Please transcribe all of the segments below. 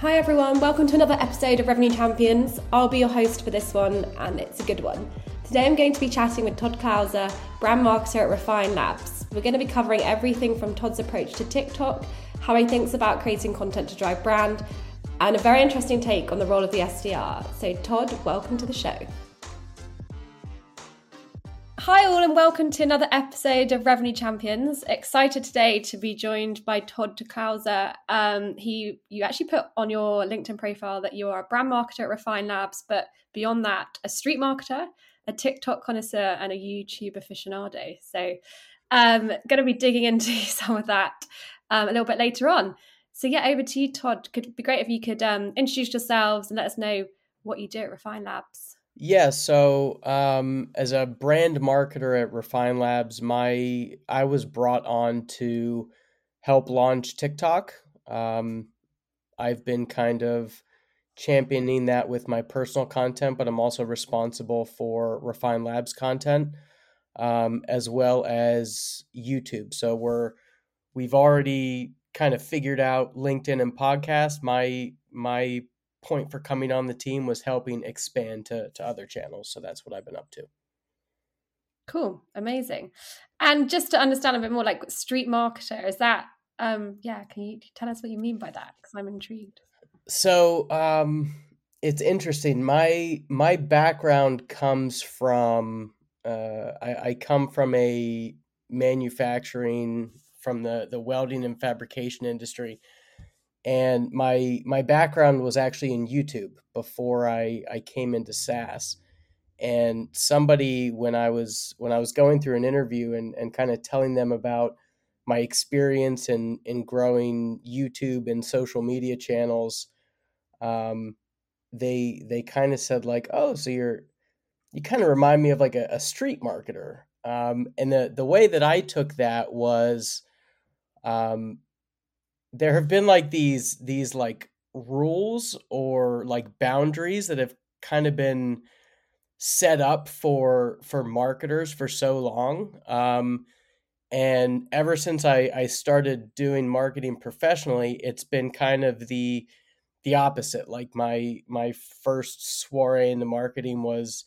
Hi everyone, welcome to another episode of Revenue Champions. I'll be your host for this one, and it's a good one. Today I'm going to be chatting with Todd Clouser, brand marketer at Refine Labs. We're going to be covering everything from Todd's approach to TikTok, how he thinks about creating content to drive brand, and a very interesting take on the role of the SDR. So, Todd, welcome to the show. Hi, all, and welcome to another episode of Revenue Champions. Excited today to be joined by Todd Clouser. Um, he, you actually put on your LinkedIn profile that you are a brand marketer at Refine Labs, but beyond that, a street marketer, a TikTok connoisseur, and a YouTube aficionado. So, um, going to be digging into some of that um, a little bit later on. So, yeah, over to you, Todd. Could be great if you could um, introduce yourselves and let us know what you do at Refine Labs. Yeah, so um, as a brand marketer at Refine Labs, my I was brought on to help launch TikTok. Um, I've been kind of championing that with my personal content, but I'm also responsible for Refine Labs content um, as well as YouTube. So we're we've already kind of figured out LinkedIn and podcast. My my point for coming on the team was helping expand to, to other channels. So that's what I've been up to. Cool. Amazing. And just to understand a bit more like street marketer, is that, um, yeah, can you tell us what you mean by that? Because I'm intrigued. So, um, it's interesting. My, my background comes from, uh, I, I come from a manufacturing from the, the welding and fabrication industry and my my background was actually in YouTube before I I came into SaaS. And somebody when I was when I was going through an interview and, and kind of telling them about my experience in in growing YouTube and social media channels, um, they they kind of said like, oh, so you're you kind of remind me of like a, a street marketer. Um, and the the way that I took that was um, there have been like these these like rules or like boundaries that have kind of been set up for for marketers for so long um and ever since i i started doing marketing professionally it's been kind of the the opposite. Like my my first soiree into marketing was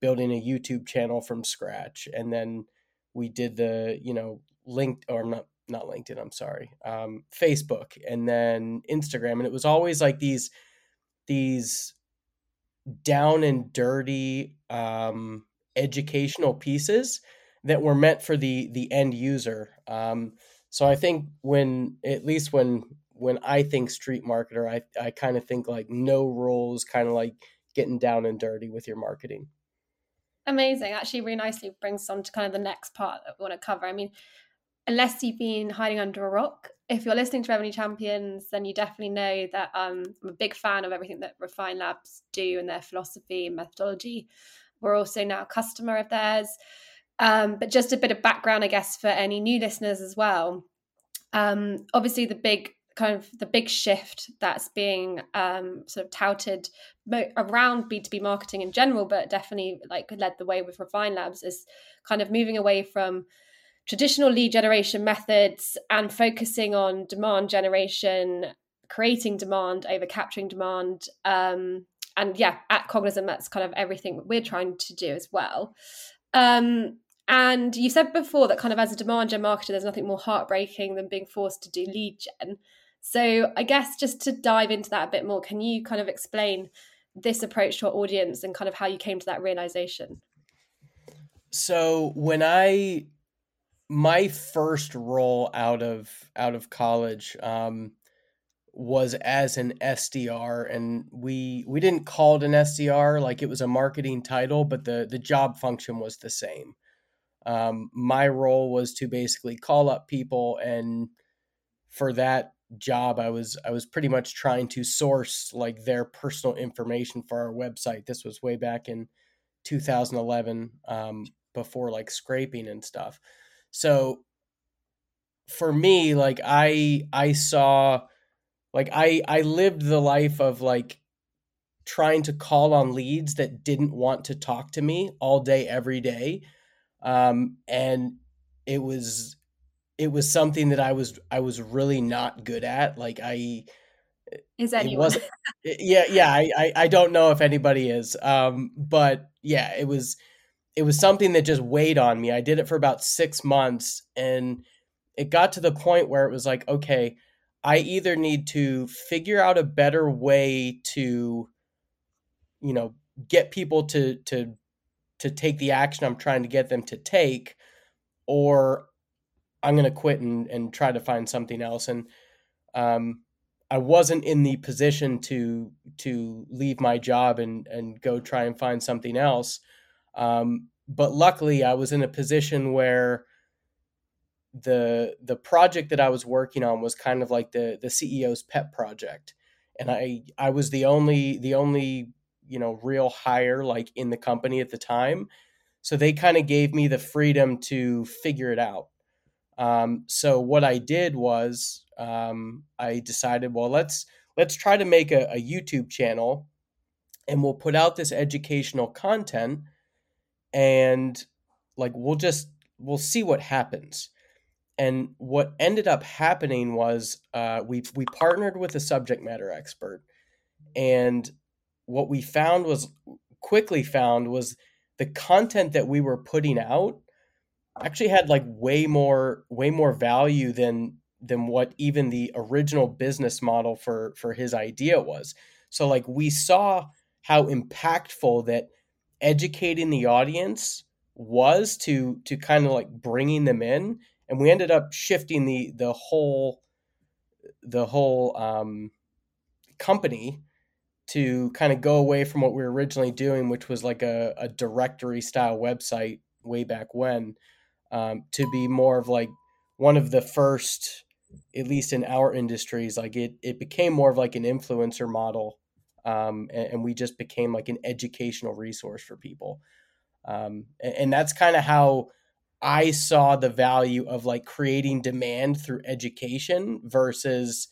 building a youtube channel from scratch and then we did the you know linked or not not LinkedIn, I'm sorry, um, Facebook and then Instagram. And it was always like these, these down and dirty um, educational pieces that were meant for the, the end user. Um, so I think when, at least when, when I think street marketer, I, I kind of think like no rules, kind of like getting down and dirty with your marketing. Amazing. Actually, really nicely brings on to kind of the next part that we want to cover. I mean, unless you've been hiding under a rock, if you're listening to Revenue Champions, then you definitely know that um, I'm a big fan of everything that Refine Labs do and their philosophy and methodology. We're also now a customer of theirs. Um, but just a bit of background, I guess, for any new listeners as well. Um, obviously, the big kind of the big shift that's being um, sort of touted around B2B marketing in general, but definitely like led the way with Refine Labs is kind of moving away from traditional lead generation methods and focusing on demand generation, creating demand over capturing demand. Um, and yeah, at Cognism, that's kind of everything we're trying to do as well. Um, and you said before that kind of as a demand gen marketer, there's nothing more heartbreaking than being forced to do lead gen. So I guess just to dive into that a bit more, can you kind of explain this approach to our audience and kind of how you came to that realization? So when I my first role out of out of college um, was as an SDR, and we we didn't call it an SDR like it was a marketing title, but the the job function was the same. Um, my role was to basically call up people, and for that job, I was I was pretty much trying to source like their personal information for our website. This was way back in 2011, um, before like scraping and stuff. So for me, like I I saw like I I lived the life of like trying to call on leads that didn't want to talk to me all day every day. Um and it was it was something that I was I was really not good at. Like I is anyone? yeah, yeah. I, I, I don't know if anybody is. Um, but yeah, it was it was something that just weighed on me. I did it for about six months, and it got to the point where it was like, okay, I either need to figure out a better way to, you know, get people to to to take the action I'm trying to get them to take, or I'm going to quit and, and try to find something else. And um, I wasn't in the position to to leave my job and and go try and find something else. Um, but luckily, I was in a position where the the project that I was working on was kind of like the the CEO's pet project, and I I was the only the only you know real hire like in the company at the time, so they kind of gave me the freedom to figure it out. Um, so what I did was um, I decided, well, let's let's try to make a, a YouTube channel, and we'll put out this educational content, and like we'll just we'll see what happens. And what ended up happening was uh, we we partnered with a subject matter expert, and what we found was quickly found was the content that we were putting out actually had like way more way more value than than what even the original business model for for his idea was so like we saw how impactful that educating the audience was to to kind of like bringing them in. And we ended up shifting the the whole the whole um, company to kind of go away from what we were originally doing, which was like a, a directory style website way back when, um, to be more of like one of the first, at least in our industries, like it it became more of like an influencer model, um, and, and, we just became like an educational resource for people, um, and, and that's kind of how I saw the value of like creating demand through education versus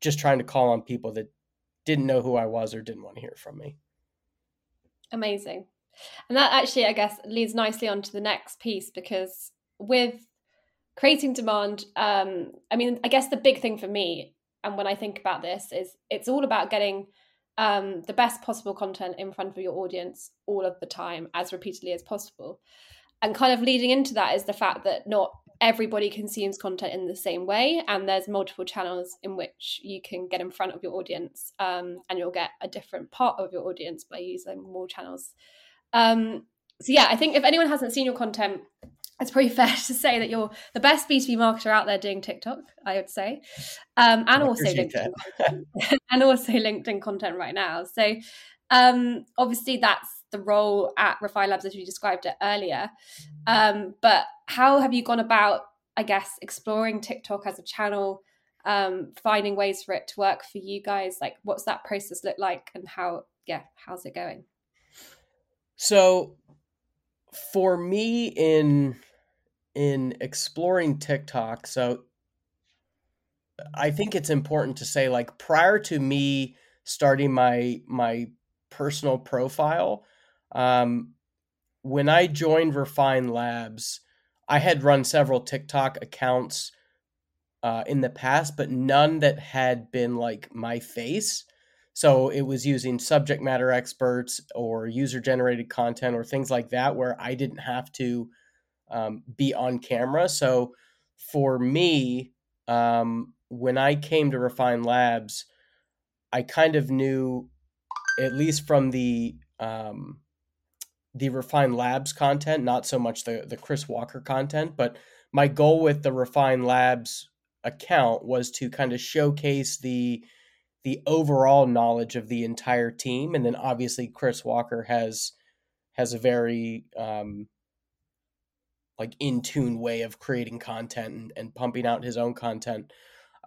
just trying to call on people that didn't know who I was or didn't want to hear from me. Amazing. And that actually, I guess, leads nicely on to the next piece because with creating demand, um, I mean, I guess the big thing for me, and when I think about this, is it's all about getting um, the best possible content in front of your audience all of the time, as repeatedly as possible. And kind of leading into that is the fact that not everybody consumes content in the same way and there's multiple channels in which you can get in front of your audience um, and you'll get a different part of your audience by using more channels. Um, so yeah i think if anyone hasn't seen your content it's pretty fair to say that you're the best b2b marketer out there doing tiktok i would say um, and also linkedin and also linkedin content right now so um, obviously that's the role at Refine Labs as you described it earlier. Um, but how have you gone about, I guess, exploring TikTok as a channel, um, finding ways for it to work for you guys? Like, what's that process look like, and how, yeah, how's it going? So, for me, in in exploring TikTok, so I think it's important to say, like, prior to me starting my my personal profile, um, when I joined Refine Labs, I had run several TikTok accounts uh, in the past, but none that had been like my face. So it was using subject matter experts or user generated content or things like that where I didn't have to um, be on camera. So for me, um, when I came to Refine Labs, I kind of knew, at least from the um, the Refine Labs content, not so much the the Chris Walker content, but my goal with the Refine Labs account was to kind of showcase the the overall knowledge of the entire team and then obviously Chris Walker has has a very um like in tune way of creating content and, and pumping out his own content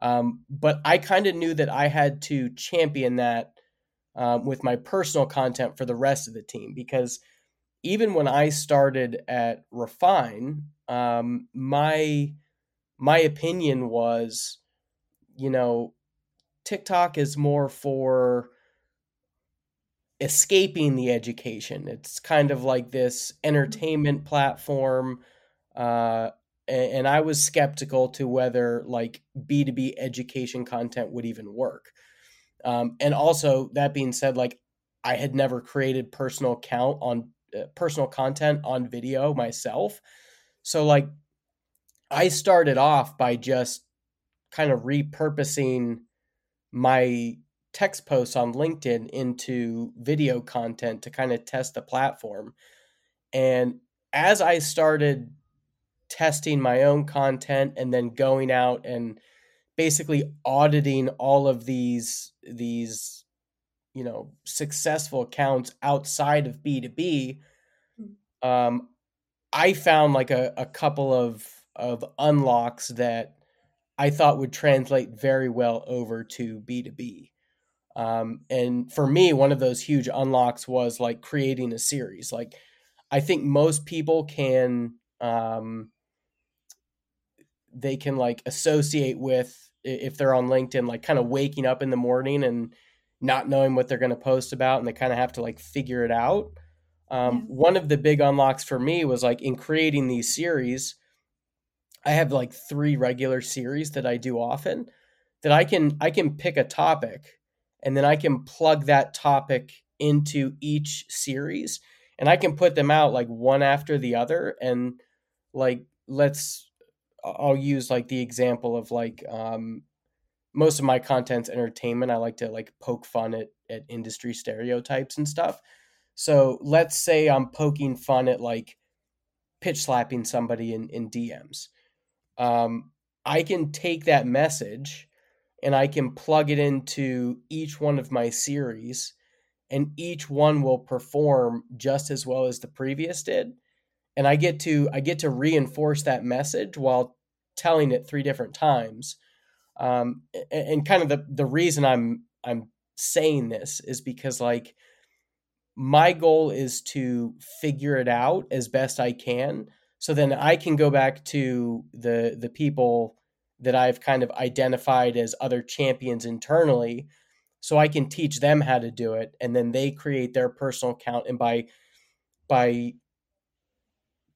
um, but I kind of knew that I had to champion that um, with my personal content for the rest of the team because even when I started at Refine, um, my my opinion was, you know, TikTok is more for escaping the education. It's kind of like this entertainment platform. Uh, and, and I was skeptical to whether like B2B education content would even work. Um, and also that being said, like I had never created personal account on uh, personal content on video myself. So like I started off by just kind of repurposing my text posts on LinkedIn into video content to kind of test the platform. And as I started testing my own content and then going out and basically auditing all of these these you know successful accounts outside of b2b hmm. um, i found like a, a couple of of unlocks that i thought would translate very well over to b2b um, and for me one of those huge unlocks was like creating a series like i think most people can um, they can like associate with if they're on LinkedIn, like kind of waking up in the morning and not knowing what they're going to post about, and they kind of have to like figure it out. Um, yeah. One of the big unlocks for me was like in creating these series. I have like three regular series that I do often that I can I can pick a topic and then I can plug that topic into each series and I can put them out like one after the other and like let's I'll use like the example of like um, most of my content's entertainment. I like to like poke fun at at industry stereotypes and stuff. So let's say I'm poking fun at like pitch slapping somebody in in DMs. Um, I can take that message and I can plug it into each one of my series, and each one will perform just as well as the previous did and I get to I get to reinforce that message while telling it three different times. Um, and, and kind of the the reason I'm I'm saying this is because like my goal is to figure it out as best I can so then I can go back to the the people that I've kind of identified as other champions internally so I can teach them how to do it and then they create their personal account and by by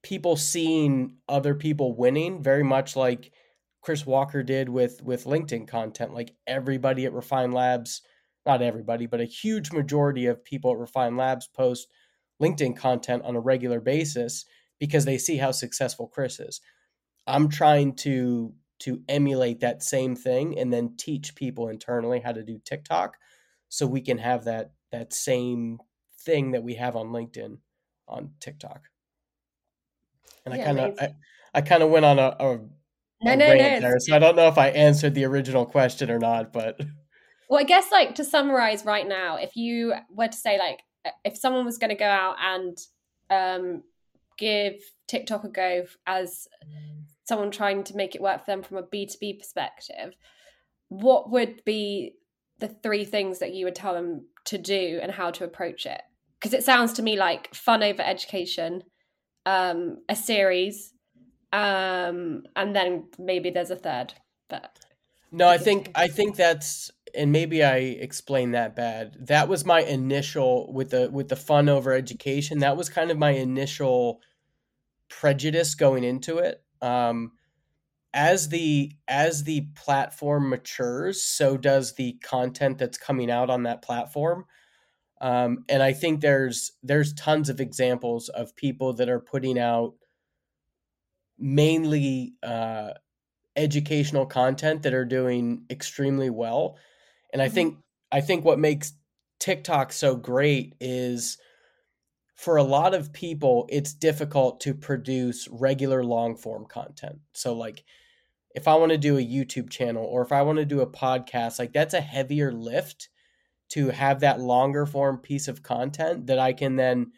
people seeing other people winning very much like Chris Walker did with with LinkedIn content like everybody at Refine Labs not everybody but a huge majority of people at Refine Labs post LinkedIn content on a regular basis because they see how successful Chris is. I'm trying to to emulate that same thing and then teach people internally how to do TikTok so we can have that that same thing that we have on LinkedIn on TikTok and yeah, I kind of I, I kind of went on a, a, no, no, no, there, so I don't know if I answered the original question or not, but well, I guess like to summarize right now, if you were to say like if someone was going to go out and um, give TikTok a go as someone trying to make it work for them from a B2B perspective, what would be the three things that you would tell them to do and how to approach it? Because it sounds to me like fun over education, um, a series, um, and then maybe there's a third. But no, I think I think that's and maybe I explained that bad. That was my initial with the with the fun over education. That was kind of my initial prejudice going into it. Um, as the as the platform matures, so does the content that's coming out on that platform. Um, and I think there's there's tons of examples of people that are putting out mainly uh, educational content that are doing extremely well. And I mm-hmm. think I think what makes TikTok so great is for a lot of people it's difficult to produce regular long form content. So like if I want to do a YouTube channel or if I want to do a podcast, like that's a heavier lift to have that longer form piece of content that I can then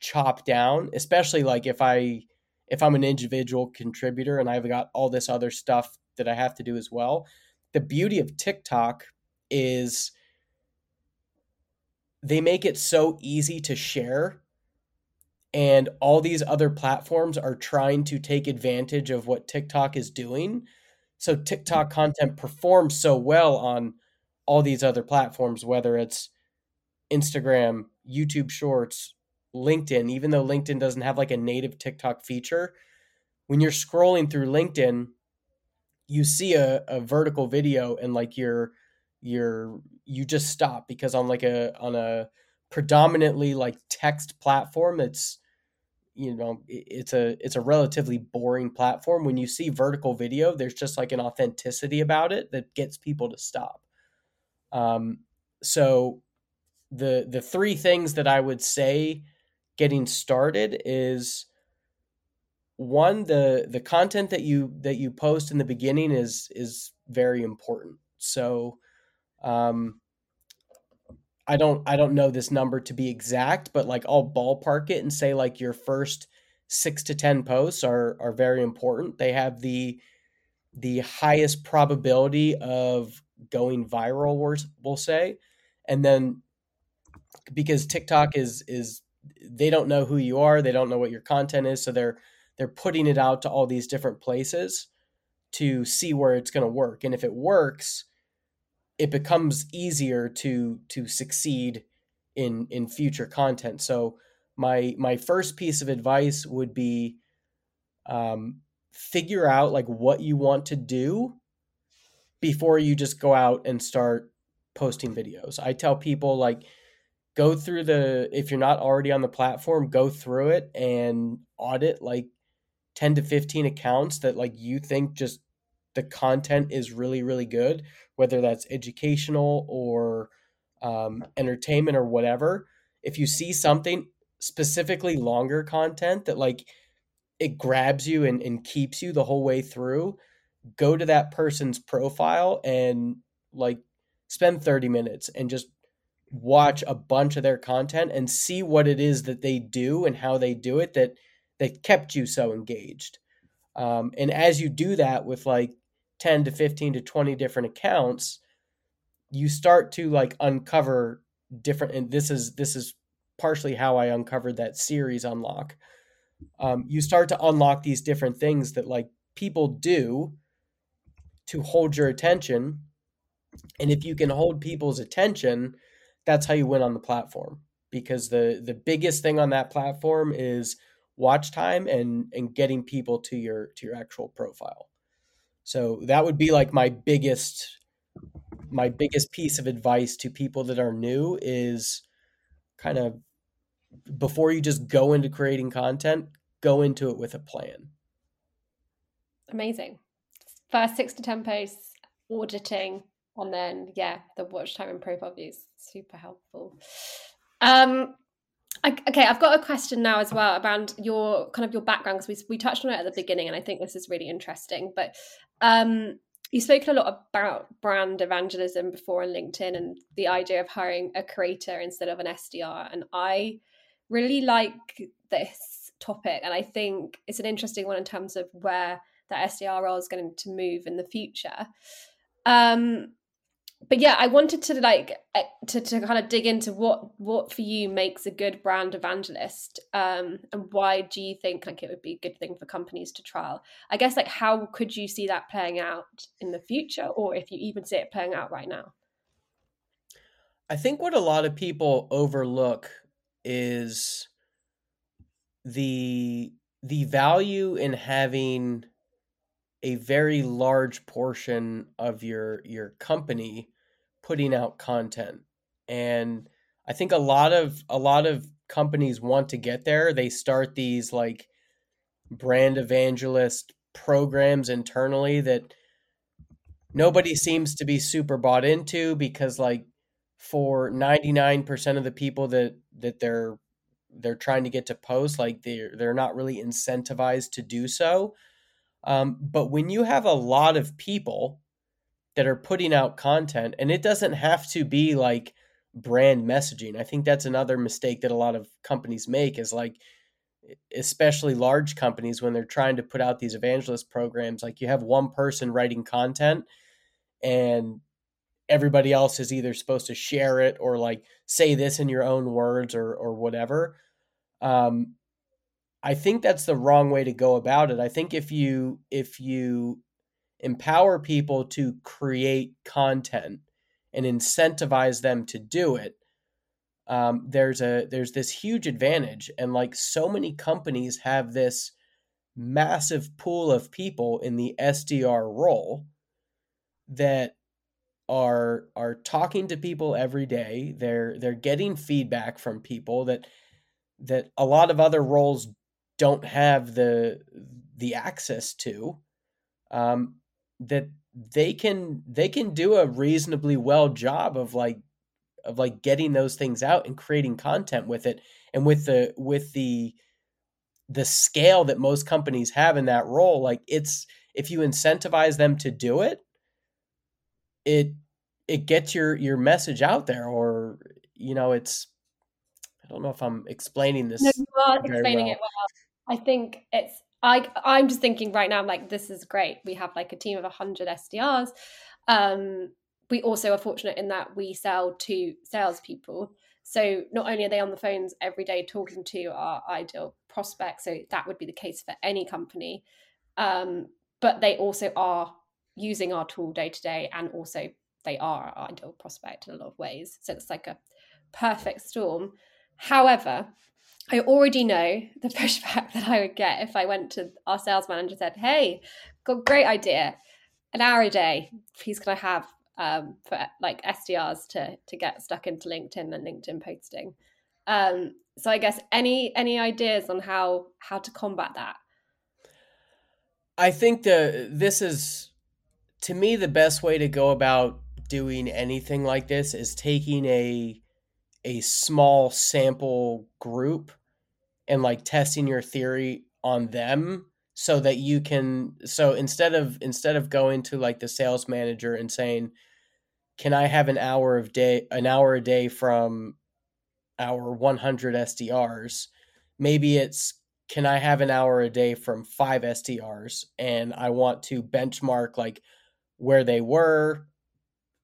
chop down, especially like if I if I'm an individual contributor and I've got all this other stuff that I have to do as well. The beauty of TikTok is they make it so easy to share and all these other platforms are trying to take advantage of what TikTok is doing. So TikTok content performs so well on all these other platforms, whether it's Instagram, YouTube Shorts, LinkedIn, even though LinkedIn doesn't have like a native TikTok feature, when you're scrolling through LinkedIn, you see a, a vertical video and like you're you're you just stop because on like a on a predominantly like text platform it's you know it's a it's a relatively boring platform. When you see vertical video there's just like an authenticity about it that gets people to stop um so the the three things that i would say getting started is one the the content that you that you post in the beginning is is very important so um I don't I don't know this number to be exact, but like I'll ballpark it and say like your first six to ten posts are are very important. They have the the highest probability of going viral, we'll say, and then because TikTok is is they don't know who you are, they don't know what your content is, so they're they're putting it out to all these different places to see where it's going to work, and if it works, it becomes easier to to succeed in in future content. So my my first piece of advice would be um, figure out like what you want to do before you just go out and start posting videos. I tell people like go through the if you're not already on the platform, go through it and audit like 10 to 15 accounts that like you think just the content is really really good whether that's educational or um, entertainment or whatever if you see something specifically longer content that like it grabs you and, and keeps you the whole way through go to that person's profile and like spend 30 minutes and just watch a bunch of their content and see what it is that they do and how they do it that that kept you so engaged. Um, and as you do that with like 10 to 15 to 20 different accounts you start to like uncover different and this is this is partially how i uncovered that series unlock. Um, you start to unlock these different things that like people do to hold your attention and if you can hold people's attention that's how you win on the platform because the the biggest thing on that platform is watch time and and getting people to your to your actual profile so that would be like my biggest my biggest piece of advice to people that are new is kind of before you just go into creating content, go into it with a plan. Amazing. First six to 10 posts, auditing, and then, yeah, the watch time and profile views. Super helpful. Um, I, okay, I've got a question now as well around your kind of your background because we, we touched on it at the beginning, and I think this is really interesting. But um, you've spoken a lot about brand evangelism before on LinkedIn and the idea of hiring a creator instead of an SDR, and I really like this topic, and I think it's an interesting one in terms of where that SDR role is going to move in the future. Um, but yeah, I wanted to like to to kind of dig into what what for you makes a good brand evangelist, um, and why do you think like it would be a good thing for companies to trial? I guess like how could you see that playing out in the future, or if you even see it playing out right now? I think what a lot of people overlook is the the value in having a very large portion of your your company putting out content. And i think a lot of a lot of companies want to get there. They start these like brand evangelist programs internally that nobody seems to be super bought into because like for 99% of the people that that they're they're trying to get to post like they're they're not really incentivized to do so um, but when you have a lot of people that are putting out content, and it doesn't have to be like brand messaging. I think that's another mistake that a lot of companies make is like, especially large companies, when they're trying to put out these evangelist programs, like you have one person writing content and everybody else is either supposed to share it or like say this in your own words or or whatever. Um, I think that's the wrong way to go about it. I think if you if you empower people to create content and incentivize them to do it, um, there's a there's this huge advantage, and like so many companies have this massive pool of people in the SDR role that are are talking to people every day. They're they're getting feedback from people that that a lot of other roles don't have the the access to. Um, that they can they can do a reasonably well job of like of like getting those things out and creating content with it and with the with the the scale that most companies have in that role like it's if you incentivize them to do it it it gets your your message out there or you know it's i don't know if i'm explaining this no, you are explaining well. it well i think it's i i'm just thinking right now i'm like this is great. We have like a team of 100 sdrs um we also are fortunate in that we sell to salespeople. So not only are they on the phones every day talking to our ideal prospects so that would be the case for any company um, but they also are using our tool day to day and also they are our ideal prospect in a lot of ways. So it's like a perfect storm. However i already know the pushback that i would get if i went to our sales manager and said hey got great idea. An hour a day please can i have um, for like sdrs to to get stuck into linkedin and linkedin posting. Um, so i guess any any ideas on how how to combat that? I think the this is to me the best way to go about doing anything like this is taking a a small sample group and like testing your theory on them so that you can so instead of instead of going to like the sales manager and saying can i have an hour of day an hour a day from our 100 sdrs maybe it's can I have an hour a day from five SDRs and I want to benchmark like where they were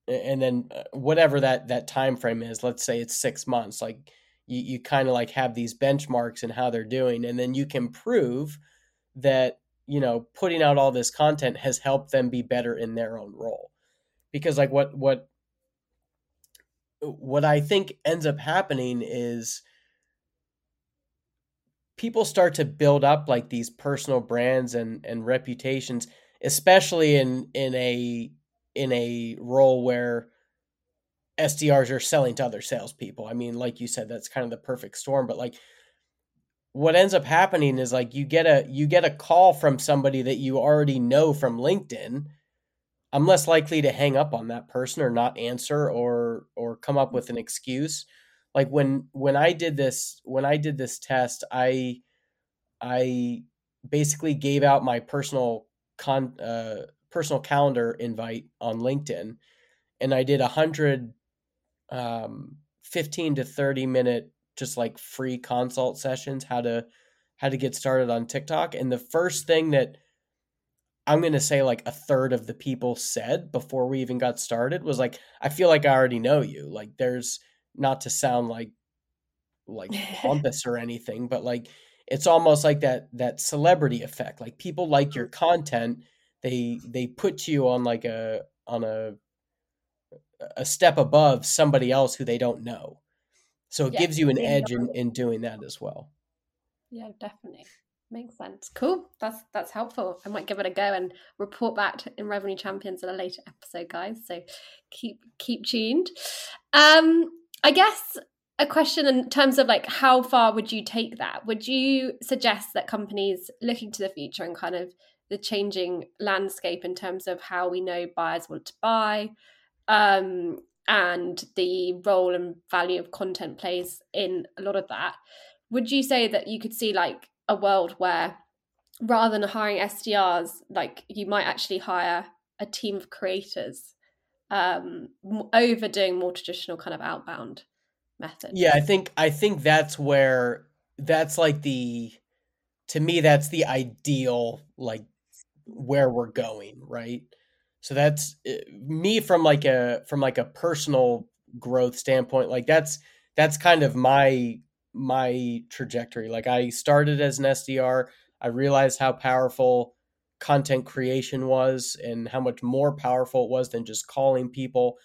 and then uh, whatever that that time frame is let's say it's 6 months like you you kind of like have these benchmarks and how they're doing and then you can prove that you know putting out all this content has helped them be better in their own role. Because like what what what I think ends up happening is people start to build up like these personal brands and and reputations especially in in a in a role where SDRs are selling to other salespeople. I mean, like you said, that's kind of the perfect storm. But like, what ends up happening is like you get a you get a call from somebody that you already know from LinkedIn. I'm less likely to hang up on that person or not answer or or come up with an excuse like when when I did this when I did this test, I I basically gave out my personal con uh, personal calendar invite on LinkedIn, and I did a hundred um, 15 to 30 minute just like free consult sessions how to how to get started on TikTok. And the first thing that I'm going to say like a third of the people said before we even got started was like, I feel like I already know you. Like there's not to sound like like pompous or anything, but like it's almost like that that celebrity effect. Like people like your content, they they put you on like a on a a step above somebody else who they don't know. So it yeah, gives you an edge in, in doing that as well. Yeah, definitely. Makes sense. Cool. That's that's helpful. I might give it a go and report back in Revenue Champions in a later episode, guys. So keep keep tuned. Um I guess a question in terms of like how far would you take that? Would you suggest that companies looking to the future and kind of the changing landscape in terms of how we know buyers want to buy um, and the role and value of content plays in a lot of that? Would you say that you could see like a world where rather than hiring SDRs, like you might actually hire a team of creators um, over doing more traditional kind of outbound methods. Yeah, I think I think that's where that's like the to me that's the ideal like where we're going, right? So that's eh, me from like a from like a personal growth standpoint, like that's that's kind of my my trajectory. Like I started as an SDR, I realized how powerful content creation was and how much more powerful it was than just calling people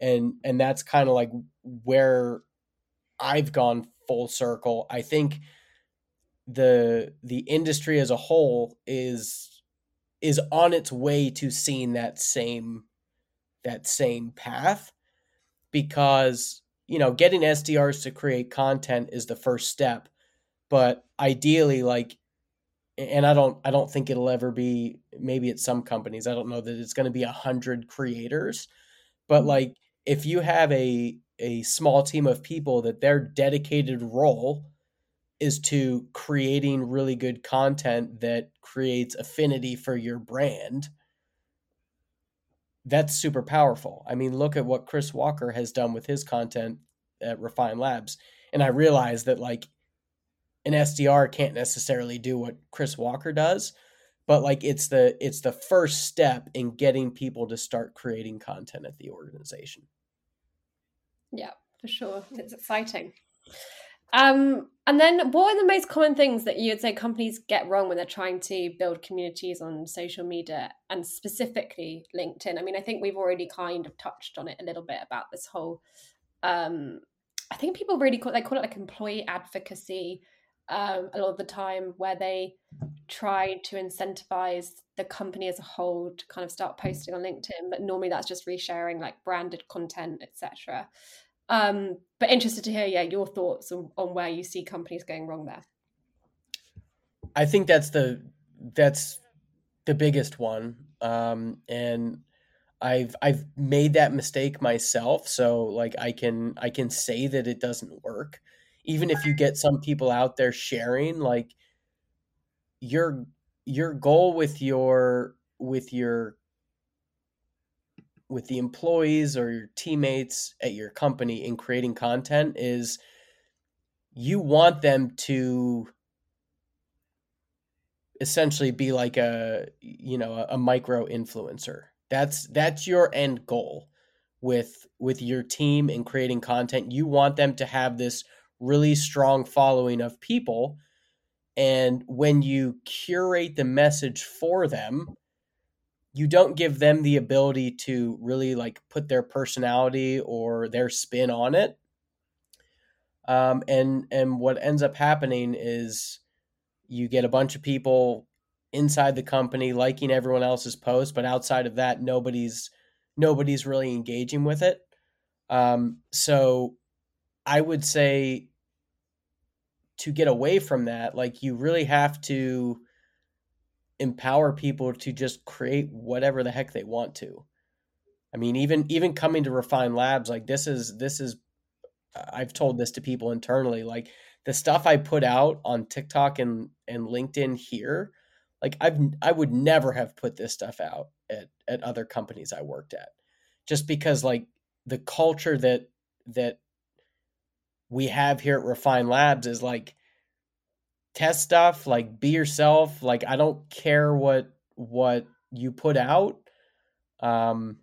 and and that's kind of like where I've gone full circle. I think the the industry as a whole is is on its way to seeing that same that same path because you know getting SDRs to create content is the first step but ideally like and I don't I don't think it'll ever be maybe at some companies I don't know that it's going to be a hundred creators but like if you have a a small team of people that their dedicated role is to creating really good content that creates affinity for your brand. That's super powerful. I mean look at what chris walker has done with his content at refine labs. And i realize that like an sdr can't necessarily do what chris walker does but like it's the it's the first step in getting people to start creating content at the organization. Yeah for sure. It's exciting um, and then, what are the most common things that you'd say companies get wrong when they're trying to build communities on social media and specifically LinkedIn? I mean, I think we've already kind of touched on it a little bit about this whole. Um, I think people really call they call it like employee advocacy um, a lot of the time, where they try to incentivize the company as a whole to kind of start posting on LinkedIn, but normally that's just resharing like branded content, etc. Um, but interested to hear, yeah, your thoughts on, on where you see companies going wrong there. I think that's the that's the biggest one, um, and I've I've made that mistake myself. So like I can I can say that it doesn't work, even if you get some people out there sharing like your your goal with your with your with the employees or your teammates at your company in creating content is you want them to essentially be like a you know a, micro influencer. That's that's your end goal with with your team in creating content. You want them to have this really strong following of people and when you curate the message for them you don't give them the ability to really like put their personality or their spin on it. Um, and and what ends up happening is you get a bunch of people inside the company liking everyone else's post but outside of that nobody's nobody's really engaging with it. Um, so i would say to get away from that like you really have to empower people to just create whatever the heck they want to. I mean, even even coming to Refine Labs, like this is this is I've told this to people internally, like the stuff I put out on TikTok and and LinkedIn here, like I've I would never have put this stuff out at at other companies I worked at. Just because like the culture that that we have here at Refine Labs is like test stuff like be yourself like i don't care what what you put out um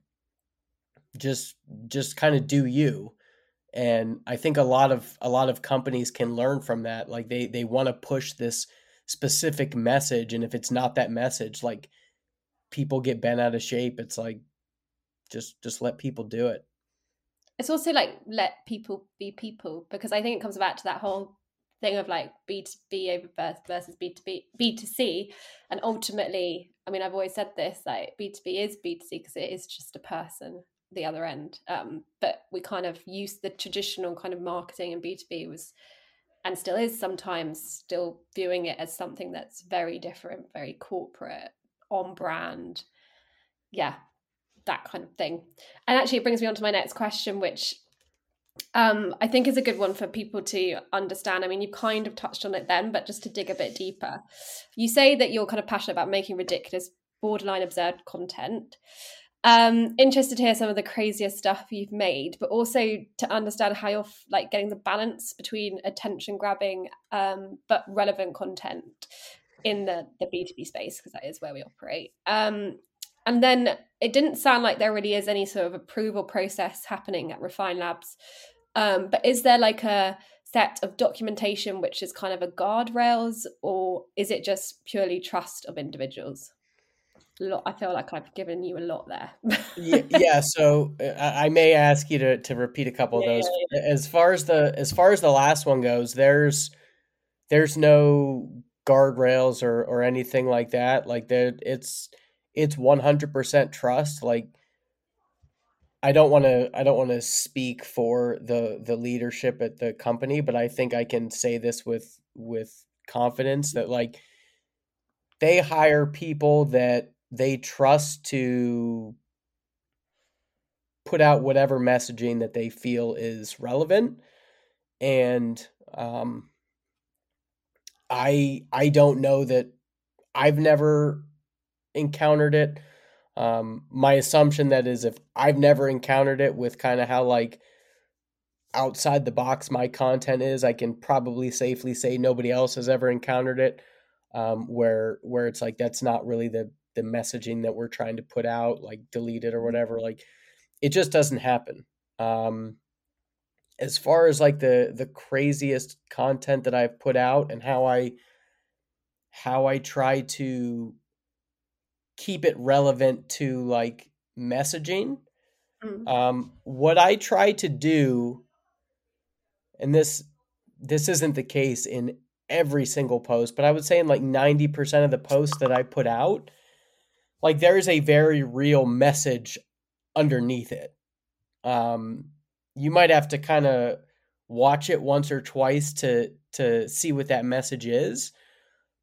just just kind of do you. And i think a lot of a lot of companies can learn from that like they they want to push this specific message and if it's not that message like people get bent out of shape it's like just just let people do it. It's also like let people be people because i think it comes back to that whole thing of like B2B over versus B2B, B2C. And ultimately, I mean, I've always said this like B2B is B2C because it is just a person the other end. Um, but we kind of use the traditional kind of marketing and B2B was and still is sometimes still viewing it as something that's very different, very corporate, on brand. Yeah, that kind of thing. And actually, it brings me on to my next question, which um, I think is a good one for people to understand. I mean, you kind of touched on it then, but just to dig a bit deeper, you say that you're kind of passionate about making ridiculous, borderline absurd content. Um, interested to hear some of the craziest stuff you've made, but also to understand how you're like getting the balance between attention grabbing um, but relevant content in the the B two B space because that is where we operate. Um, and then it didn't sound like there really is any sort of approval process happening at Refine Labs. Um, but is there like a set of documentation which is kind of a guardrails, or is it just purely trust of individuals? I feel like I've given you a lot there. yeah, yeah, so uh, I may ask you to, to repeat a couple of those. Yeah, yeah. As far as the as far as the last one goes, there's there's no guardrails or or anything like that. Like there, it's it's 100% trust like I don't want to I don't want to speak for the the leadership at the company, but I think I can say this with with confidence that like they hire people that they trust to put out whatever messaging that they feel is relevant. And um I I don't know that I've never encountered it um, my assumption that is if I've never encountered it with kind of how like outside the box my content is, I can probably safely say nobody else has ever encountered it. Um, where where it's like that's not really the the messaging that we're trying to put out, like delete it or whatever. Like it just doesn't happen. Um, as far as like the the craziest content that I've put out and how I how I try to keep it relevant to like messaging. Mm. Um, what I try to do, and this this isn't the case in every single post, but I would say in like 90% of the posts that I put out, like there is a very real message underneath it. Um, you might have to kind of watch it once or twice to to see what that message is,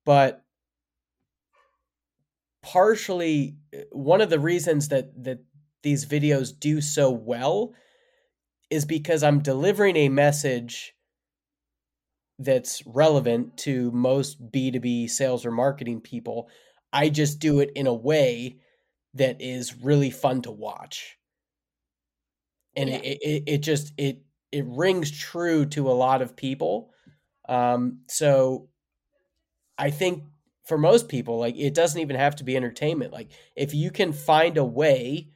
but partially uh, one of the reasons that that these videos do so well is because I'm delivering a message that's relevant to most B2B sales or marketing people. I just do it in a way that is really fun to watch. And yeah. it, it, it just it it rings true to a lot of people. Um, so I think for most people like it doesn't even have to be entertainment. Like if you can find a way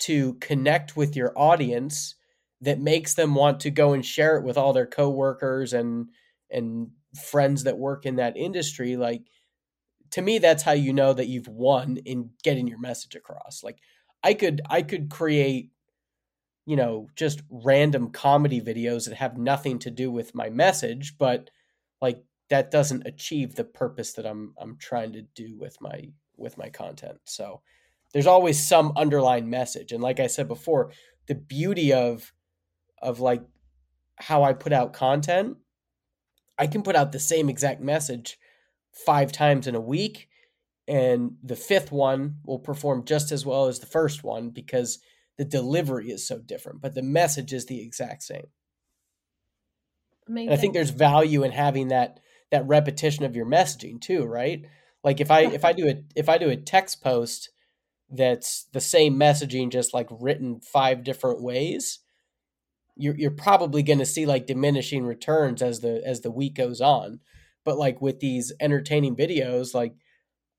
to connect with your audience that makes them want to go and share it with all their coworkers and and friends that work in that industry like to me that's how you know that you've won in getting your message across. Like i could i could create you know just random comedy videos that have nothing to do with my message but like that doesn't achieve the purpose that I'm I'm trying to do with my with my content. So there's always some underlying message. And like I said before, the beauty of of like how I put out content, I can put out the same exact message five times in a week and the fifth one will perform just as well as the first one because the delivery is so different, but the message is the exact same. Amazing. I think there's value in having that that repetition of your messaging too, right? Like if I if I do a if I do a text post that's the same messaging just like written five different ways, you're you're probably going to see like diminishing returns as the as the week goes on. But like with these entertaining videos, like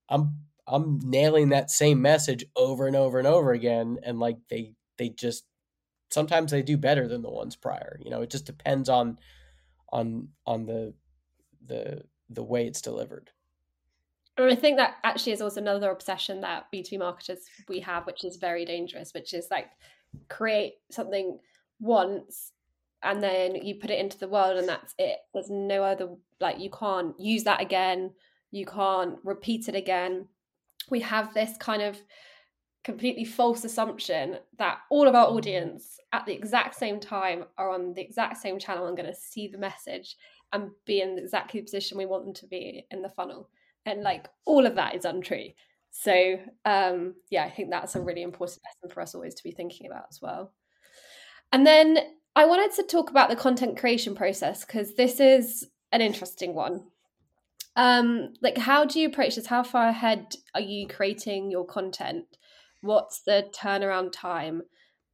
I'm I'm nailing that same message over and over and over again and like they they just sometimes they do better than the ones prior. You know, it just depends on on on the the the way it's delivered. And I think that actually is also another obsession that B2B marketers we have, which is very dangerous, which is like create something once and then you put it into the world and that's it. There's no other like you can't use that again, you can't repeat it again. We have this kind of completely false assumption that all of our audience at the exact same time are on the exact same channel and going to see the message and be in exactly the position we want them to be in the funnel. And like all of that is untrue. So um, yeah, I think that's a really important lesson for us always to be thinking about as well. And then I wanted to talk about the content creation process because this is an interesting one. Um, like how do you approach this? How far ahead are you creating your content? What's the turnaround time?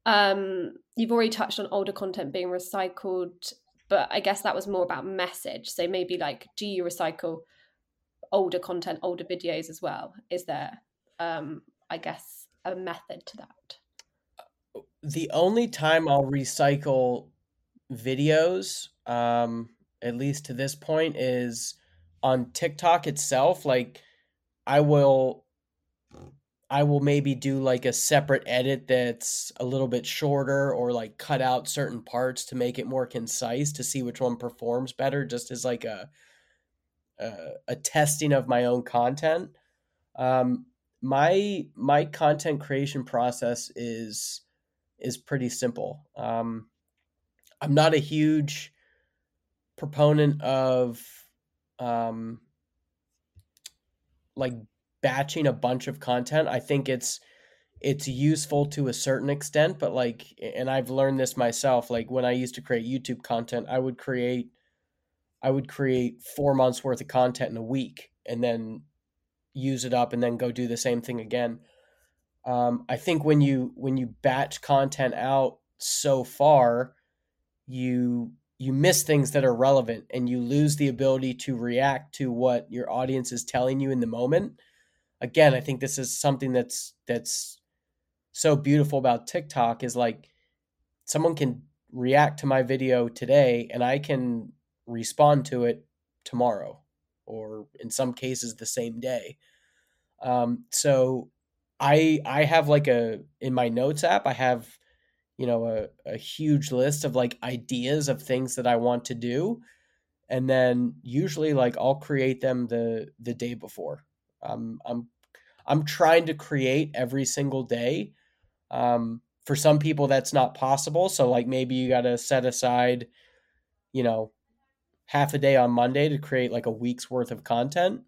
Um, you've already touched on older content being recycled but I guess that was more about message. So maybe like, do you recycle older content, older videos as well? Is there, um, I guess, a method to that? The only time I'll recycle videos, um, at least to this point, is on TikTok itself. Like, I will I will maybe do like a separate edit that's a little bit shorter or like cut out certain parts to make it more concise to see which one performs better just as like a a, a testing of my own content. Um, my my content creation process is is pretty simple. Um, I'm not a huge proponent of um, like batching a bunch of content. I think it's it's useful to a certain extent, but like and I've learned this myself, like when I used to create YouTube content, I would create I would create 4 months worth of content in a week and then use it up and then go do the same thing again. Um, I think when you when you batch content out so far, you you miss things that are relevant and you lose the ability to react to what your audience is telling you in the moment. Again, I think this is something that's that's so beautiful about TikTok is like someone can react to my video today and I can respond to it tomorrow or in some cases the same day. Um, so I I have like a in my notes app I have you know a, a huge list of like ideas of things that I want to do and then usually like I'll create them the the day before. Um, I'm I'm trying to create every single day. Um, for some people that's not possible, so like maybe you got to set aside you know half a day on Monday to create like a week's worth of content.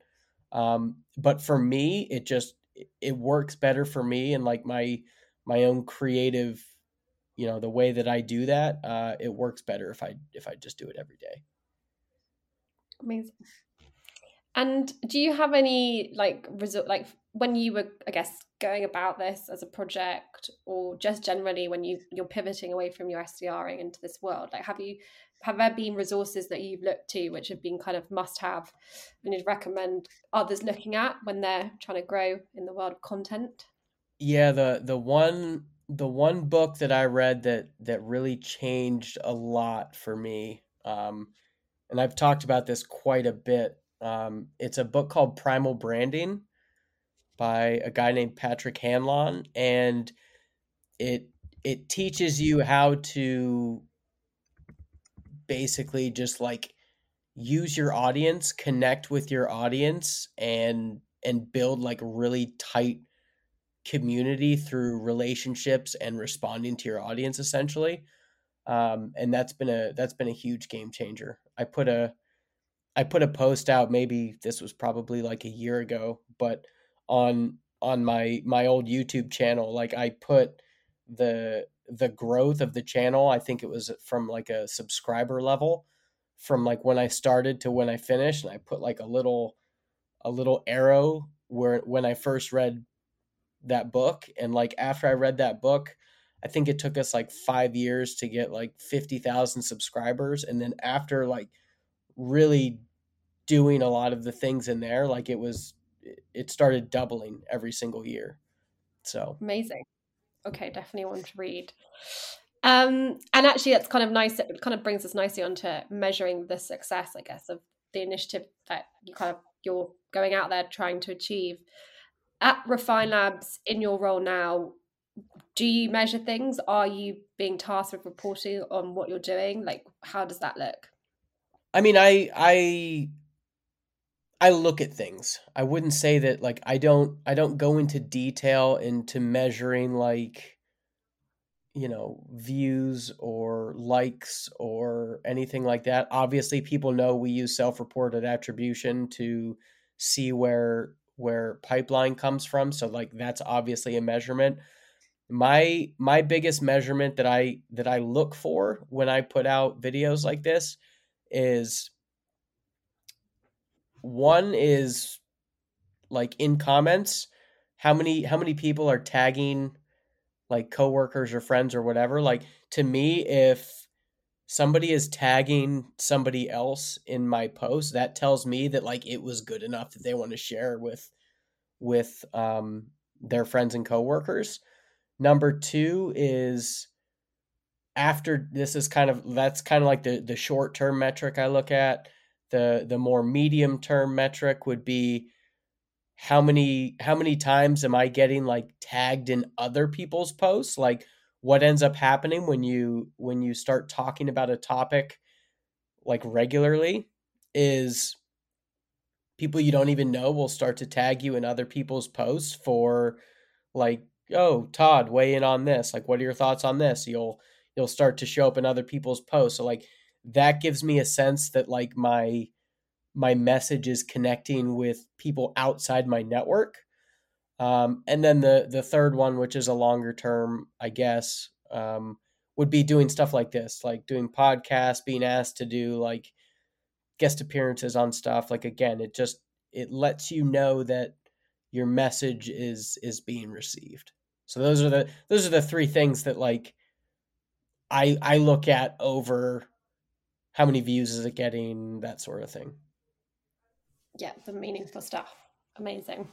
Um, but for me, it just it works better for me and like my my own creative, you know, the way that I do that. Uh, it works better if I if I just do it every day. Amazing. And do you have any like result like when you were I guess going about this as a project or just generally when you you're pivoting away from your SDRing into this world like have you have there been resources that you've looked to which have been kind of must have and you'd recommend others looking at when they're trying to grow in the world of content? Yeah the the one the one book that i read that that really changed a lot for me um and i've talked about this quite a bit um it's a book called primal branding by a guy named patrick hanlon and it it teaches you how to basically just like use your audience, connect with your audience and and build like really tight community through relationships and responding to your audience essentially. Um, and that's been a that's been a huge game changer. I put a I put a post out maybe this was probably like a year ago, but on on my my old YouTube channel, like I put the the growth of the channel. I think it was from like a subscriber level from like when I started to when I finished and I put like a little a little arrow where when I first read that book and like after I read that book I think it took us like 5 years to get like 50,000 subscribers and then after like really doing a lot of the things in there like it was it started doubling every single year. So amazing okay, definitely one to read. Um, and actually, that's kind of nice. It kind of brings us nicely onto measuring the success, I guess, of the initiative that you kind of you're going out there trying to achieve. At Refine Labs, in your role now, do you measure things? Are you being tasked with reporting on what you're doing? Like, how does that look? I mean, I I I look at things. I wouldn't say that like I don't I don't go into detail into measuring like you know views or likes or anything like that. Obviously people know we use self-reported attribution to see where where pipeline comes from, so like that's obviously a measurement. My my biggest measurement that I that I look for when I put out videos like this is one is like in comments, how many how many people are tagging like coworkers or friends or whatever. Like to me, if somebody is tagging somebody else in my post, that tells me that like it was good enough that they want to share with with um their friends and coworkers. Number two is after this is kind of that's kind of like the the short term metric I look at. The the more medium term metric would be how many how many times am I getting like tagged in other people's posts? Like what ends up happening when you when you start talking about a topic like regularly is people you don't even know will start to tag you in other people's posts for like oh todd weigh in on this. Like what are your thoughts on this? You'll you'll start to show up in other people's posts. So like that gives me a sense that like my my message is connecting with people outside my network. Um, and then the the third one which is a longer term i guess um, would be doing stuff like this like doing podcasts being asked to do like guest appearances on stuff. Like again it just it lets you know that your message is is being received. So those are the those are the three things that like i i look at over how many views is it getting that sort of thing. Yeah the meaningful stuff. Amazing.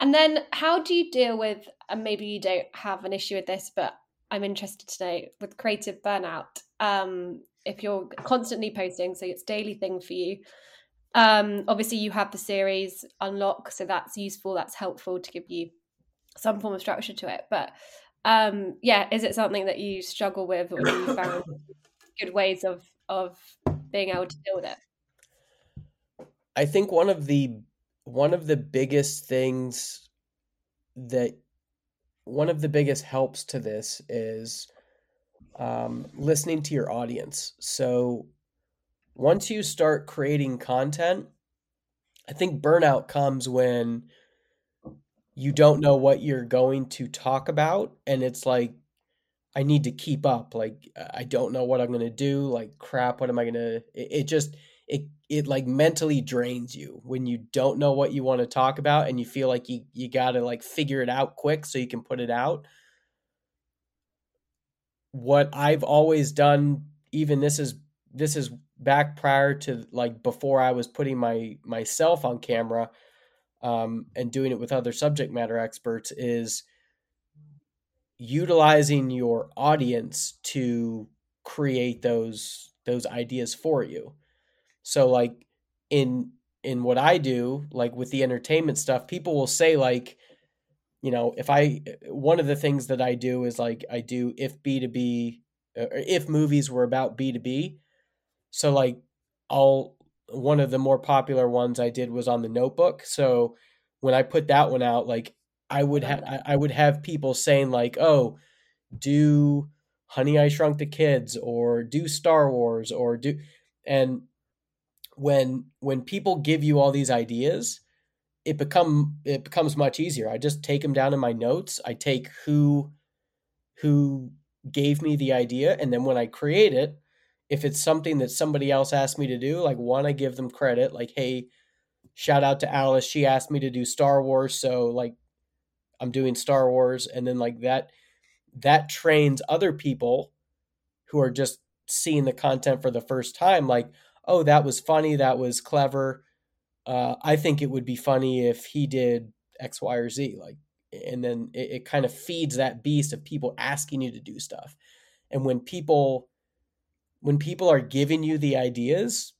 And then how do you deal with and maybe you don't have an issue with this but i'm interested to know with creative burnout um if you're constantly posting so it's daily thing for you. Um obviously you have the series unlock so that's useful that's helpful to give you some form of structure to it but um yeah is it something that you struggle with or you found good ways of of being able to deal with it I think one of the one of the biggest things that one of the biggest helps to this is um, listening to your audience. So once you start creating content, I think burnout comes when you don't know what you're going to talk about and it's like I need to keep up. Like I don't know what I'm going to do. Like crap, what am I going to it, it just it it like mentally drains you when you don't know what you want to talk about and you feel like you you got to like figure it out quick so you can put it out what i've always done even this is this is back prior to like before i was putting my myself on camera um, and doing it with other subject matter experts is utilizing your audience to create those those ideas for you so like in in what I do, like with the entertainment stuff, people will say like, you know, if I one of the things that I do is like I do if B2B uh, if movies were about B2B. So like I'll one of the more popular ones I did was on the notebook. So when I put that one out, like I would have mm. I would have people saying like, "Oh, do Honey I Shrunk the Kids or do Star Wars or do and when when people give you all these ideas it become it becomes much easier. I just take them down in my notes. I take who who gave me the idea and then when i create it if it's something that somebody else asked me to do like one i give them credit like hey shout out to alice she asked me to do star wars so like i'm doing star wars and then like that that trains other people who are just seeing the content for the first time like oh, that was funny, that was clever. Uh, I think it would be funny if he did X, Y, or Z. Like, and then it, it kind of feeds that beast of people asking you to do stuff. And when people, when people are giving you the ideas,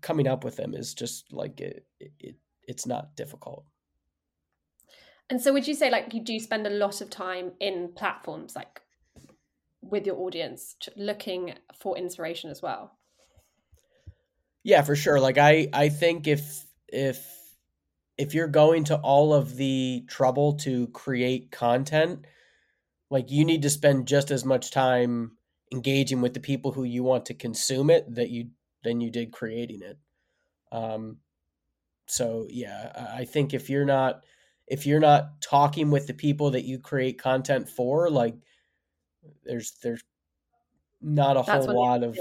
coming up with them is just like it, it it's not difficult. And so, would you say like you do spend a lot of time in platforms like with your audience, looking for inspiration as well? Yeah, for sure. Like I I think if if if you're going to all of the trouble to create content, like you need to spend just as much time engaging with the people who you want to consume it that you than you did creating it. Um so yeah, I think if you're not if you're not talking with the people that you create content for, like there's there's not a that's whole lot of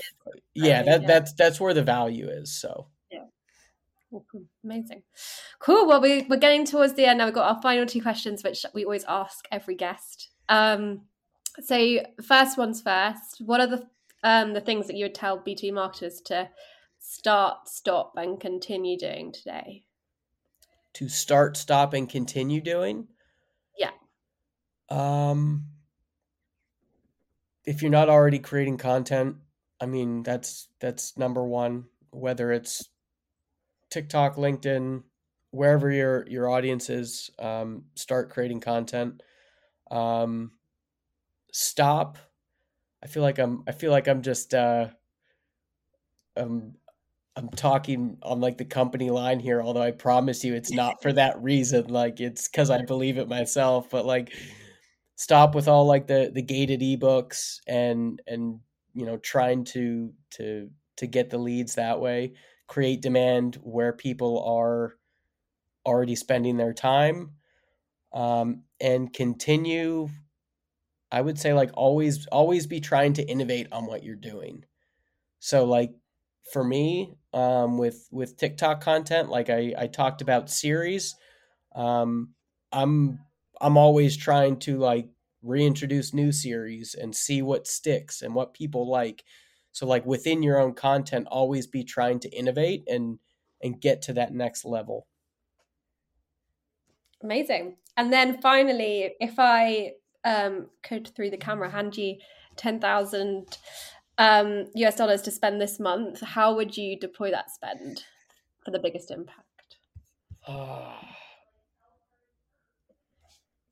yeah that yeah. that's that's where the value is so. Yeah. Amazing. Cool. Well we, we're getting towards the end. Now we've got our final two questions which we always ask every guest. Um so first one's first what are the um the things that you would tell b2b marketers to start stop and continue doing today to start stop and continue doing yeah um if you're not already creating content, I mean that's that's number one. Whether it's TikTok, LinkedIn, wherever your your audience is, um, start creating content. Um, stop. I feel like I'm. I feel like I'm just. Uh, um, I'm talking on like the company line here, although I promise you it's not for that reason. Like it's because I believe it myself. But like, stop with all like the the gated ebooks and and you know trying to to to get the leads that way. Create demand where people are already spending their time, um, and continue. I would say like always always be trying to innovate on what you're doing. So like for me um, with with TikTok content. Like I, I talked about series. Um, I'm I'm always trying to like reintroduce new series and see what sticks and what people like. So like within your own content, always be trying to innovate and and get to that next level. Amazing. And then finally, if I um, could through the camera hand you ten thousand um, US dollars to spend this month, how would you deploy that spend for the biggest impact? Uh,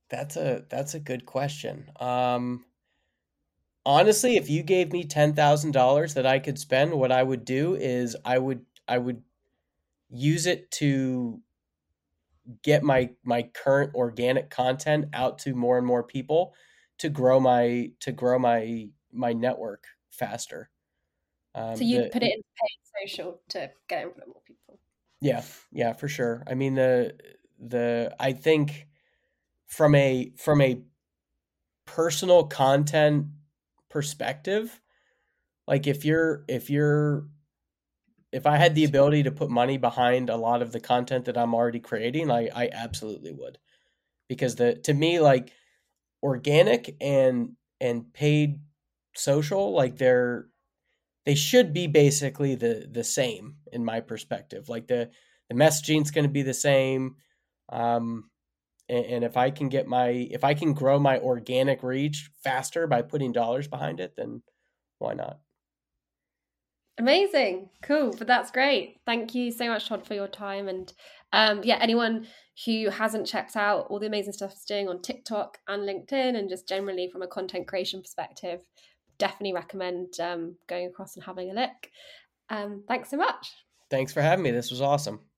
that's a that's a good question. Um, honestly, if you gave me ten thousand dollars that I could spend, what I would do is I would I would use it to get my my current organic content out to more and more people to grow my to grow my my network faster. Um, so you put it in paid social to get in front of more people. Yeah, yeah, for sure. I mean the the I think from a from a personal content perspective, like if you're if you're if I had the ability to put money behind a lot of the content that I'm already creating, I I absolutely would. Because the to me like organic and and paid social like they're they should be basically the the same in my perspective. Like the the messaging's going to be the same um and, and if i can get my if i can grow my organic reach faster by putting dollars behind it then why not Amazing. Cool. But that's great. Thank you so much, Todd, for your time. And um, yeah, anyone who hasn't checked out all the amazing stuff he's doing on TikTok and LinkedIn and just generally from a content creation perspective, definitely recommend um, going across and having a look. Um, thanks so much. Thanks for having me. This was awesome.